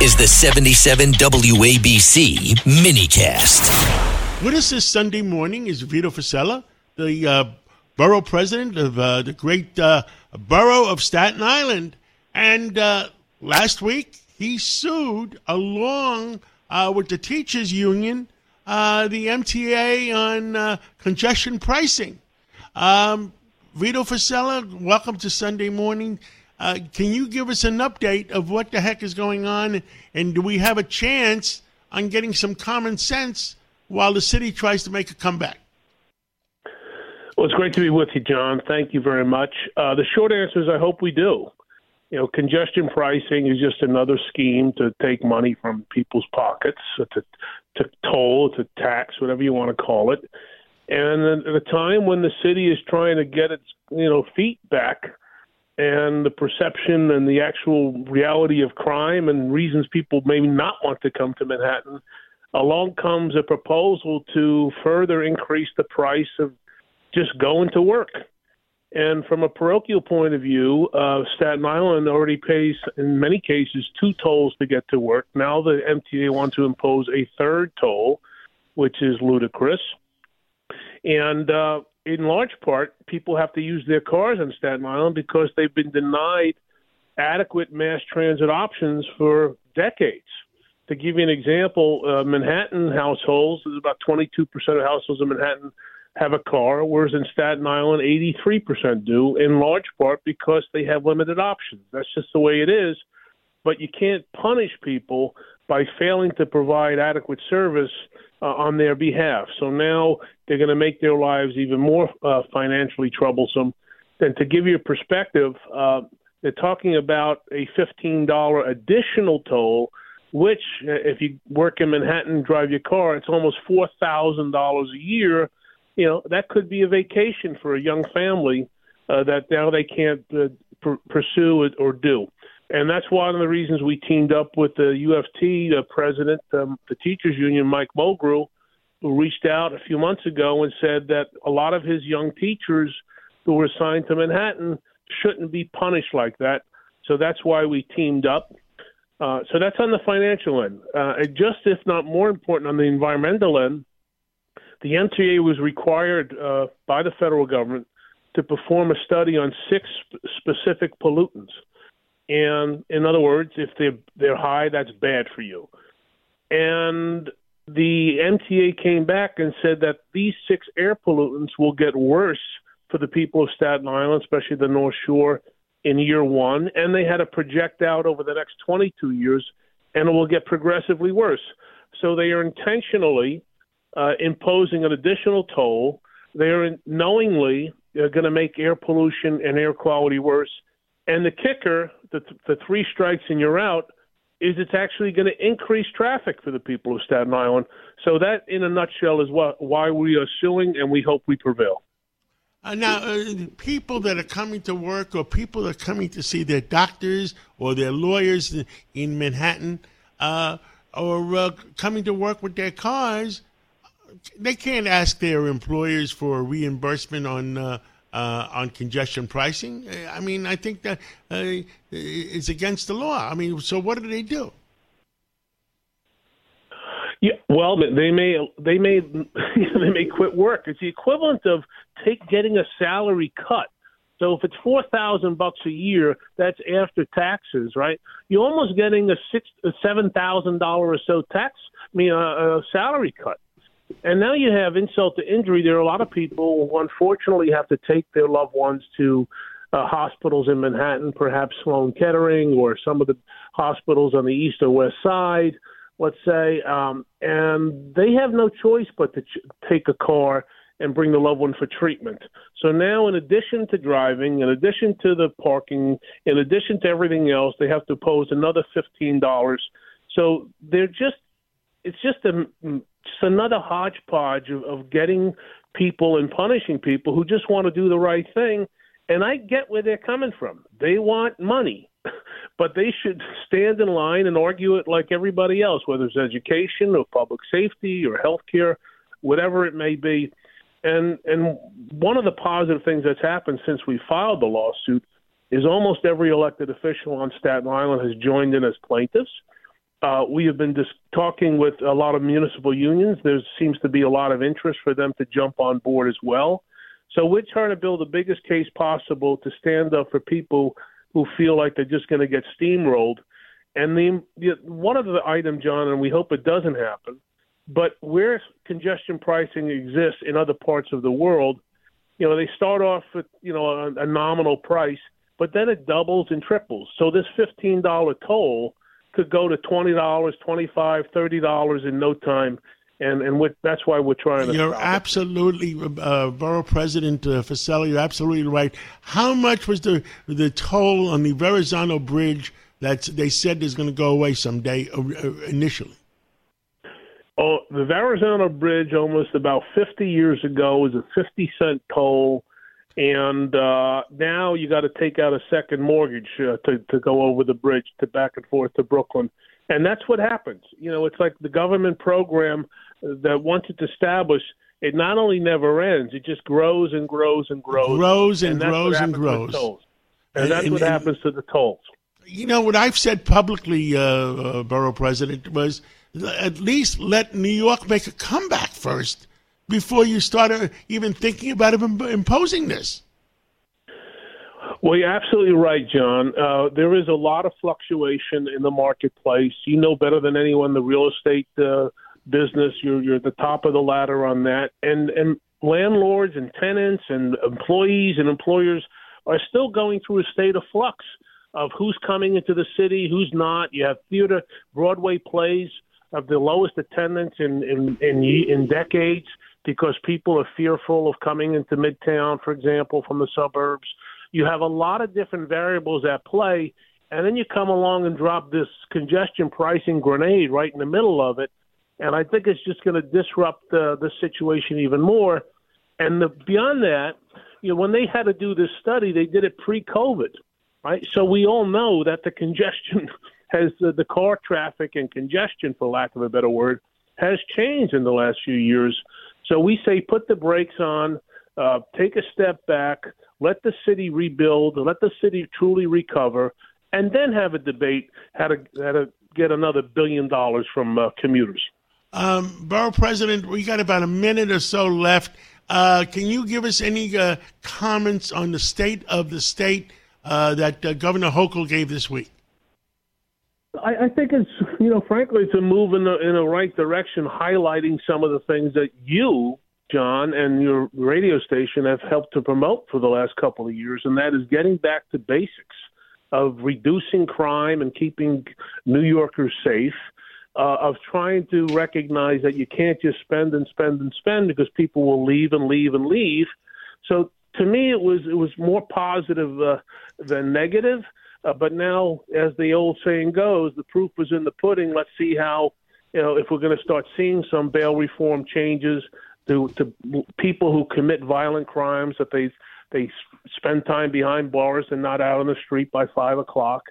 is the 77 WABC minicast. With us this Sunday morning is Vito Fossella, the uh, borough president of uh, the great uh, borough of Staten Island. And uh, last week, he sued along uh, with the teachers union uh, the MTA on congestion pricing. Um, Vito Fossella, welcome to Sunday morning. Uh, can you give us an update of what the heck is going on? And do we have a chance on getting some common sense while the city tries to make a comeback? Well, it's great to be with you, John. Thank you very much. Uh, the short answer is I hope we do. You know, congestion pricing is just another scheme to take money from people's pockets, to, to toll, to tax, whatever you want to call it. And at a time when the city is trying to get its you know feet back and the perception and the actual reality of crime and reasons people may not want to come to Manhattan, along comes a proposal to further increase the price of just going to work. And from a parochial point of view, uh, Staten Island already pays, in many cases, two tolls to get to work. Now the MTA wants to impose a third toll, which is ludicrous. And uh, in large part, people have to use their cars on Staten Island because they've been denied adequate mass transit options for decades. To give you an example, uh, Manhattan households, there's about 22% of households in Manhattan have a car, whereas in Staten Island, 83% do, in large part because they have limited options. That's just the way it is. But you can't punish people by failing to provide adequate service uh, on their behalf. So now they're going to make their lives even more uh, financially troublesome. And to give you a perspective, uh, they're talking about a $15 additional toll, which, uh, if you work in Manhattan, drive your car, it's almost $4,000 a year. You know, that could be a vacation for a young family uh, that now they can't uh, pr- pursue it or do. And that's one of the reasons we teamed up with the UFT the president, um, the teachers union, Mike Mulgrew, who reached out a few months ago and said that a lot of his young teachers who were assigned to Manhattan shouldn't be punished like that. So that's why we teamed up. Uh, so that's on the financial end. Uh, just if not more important, on the environmental end, the MTA was required uh, by the federal government to perform a study on six specific pollutants. And in other words, if they're they're high, that's bad for you. And the MTA came back and said that these six air pollutants will get worse for the people of Staten Island, especially the North Shore, in year one, and they had to project out over the next 22 years, and it will get progressively worse. So they are intentionally uh, imposing an additional toll. They are knowingly uh, going to make air pollution and air quality worse. And the kicker, the, the three strikes and you're out, is it's actually going to increase traffic for the people of Staten Island. So that, in a nutshell, is what, why we are suing, and we hope we prevail. Uh, now, uh, people that are coming to work or people that are coming to see their doctors or their lawyers in Manhattan uh, or uh, coming to work with their cars, they can't ask their employers for reimbursement on uh, on congestion pricing. Uh, I mean, I think that uh, it's against the law. I mean, so what do they do? Yeah, well, they may they may they may quit work. It's the equivalent of take getting a salary cut. So if it's four thousand bucks a year, that's after taxes, right? You're almost getting a six a seven thousand dollar or so tax, I mean, a, a salary cut. And now you have insult to injury. There are a lot of people who unfortunately have to take their loved ones to uh, hospitals in Manhattan, perhaps Sloan Kettering or some of the hospitals on the east or west side, let's say, um, and they have no choice but to ch- take a car and bring the loved one for treatment. So now, in addition to driving, in addition to the parking, in addition to everything else, they have to pose another fifteen dollars. So they're just, it's just a just another hodgepodge of, of getting people and punishing people who just want to do the right thing. And I get where they're coming from. They want money, but they should stand in line and argue it like everybody else, whether it's education or public safety or healthcare, whatever it may be. And and one of the positive things that's happened since we filed the lawsuit is almost every elected official on Staten Island has joined in as plaintiffs Uh, Uh, we have been just talking with a lot of municipal unions. There seems to be a lot of interest for them to jump on board as well. So we're trying to build the biggest case possible to stand up for people who feel like they're just going to get steamrolled. And the, the one of the item, John, and we hope it doesn't happen, but where congestion pricing exists in other parts of the world, you know, they start off with you know a, a nominal price, but then it doubles and triples. So this fifteen dollar toll could go to twenty dollars, twenty five, thirty dollars in no time and and that's why we're trying to. You're absolutely, uh, Borough President uh, You're absolutely right. How much was the the toll on the Verrazano Bridge that they said is going to go away someday uh, uh, initially? Oh, the Verrazano Bridge, almost about 50 years ago, was a 50 cent toll, and uh, now you got to take out a second mortgage uh, to to go over the bridge to back and forth to Brooklyn, and that's what happens. You know, it's like the government program that once it's established, it not only never ends, it just grows and grows and grows. Grows and, and grows and grows. And, and, that's and, what happens to the tolls. You know, what I've said publicly, uh, uh, Borough President, was at least let New York make a comeback first before you start even thinking about imposing this. Well, you're absolutely right, John. Uh, there is a lot of fluctuation in the marketplace. You know better than anyone the real estate uh, business. You're you're at the top of the ladder on that, and and landlords and tenants and employees and employers are still going through a state of flux of who's coming into the city, who's not. You have theater, Broadway plays of the lowest attendance in in in, in decades because people are fearful of coming into Midtown, for example, from the suburbs. You have a lot of different variables at play, and then you come along and drop this congestion pricing grenade right in the middle of it, and I think it's just going to disrupt the the situation even more. And the, beyond that, you know, when they had to do this study, they did it pre-COVID, right? So we all know that the congestion has the car traffic and congestion, for lack of a better word, has changed in the last few years. So we say put the brakes on, uh, take a step back, let the city rebuild, let the city truly recover, and then have a debate how to how to get another billion dollars from uh, commuters. Um, Borough President, we got about a minute or so left. Uh, can you give us any uh, comments on the state of the state uh, that uh, Governor Hochul gave this week? I, I, think it's, you know, frankly, it's a move in the in the right direction, highlighting some of the things that you, John, and your radio station have helped to promote for the last couple of years, and that is getting back to basics of reducing crime and keeping New Yorkers safe uh, of trying to recognize that you can't just spend and spend and spend because people will leave and leave and leave. So to me, it was it was more positive uh, than negative. Uh, but now, as the old saying goes, the proof was in the pudding. Let's see how you know if we're going to start seeing some bail reform changes to to people who commit violent crimes that they they spend time behind bars and not out on the street by five o'clock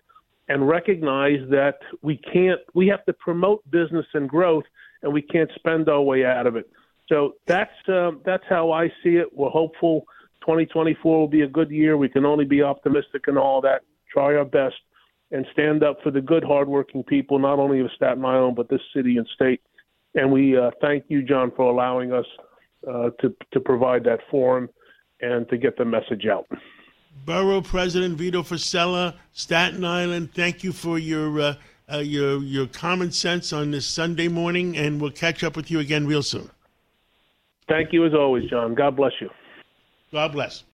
and recognize that we can't we have to promote business and growth and we can't spend our way out of it. So that's uh, that's how I see it. We're hopeful 2024 will be a good year. We can only be optimistic and all that try our best and stand up for the good hardworking people not only of Staten Island but this city and state and we uh, thank you John for allowing us uh, to to provide that forum and to get the message out. Borough President Vito Fossella, Staten Island. Thank you for your uh, uh, your your common sense on this Sunday morning, and we'll catch up with you again real soon. Thank you as always, John. God bless you. God bless.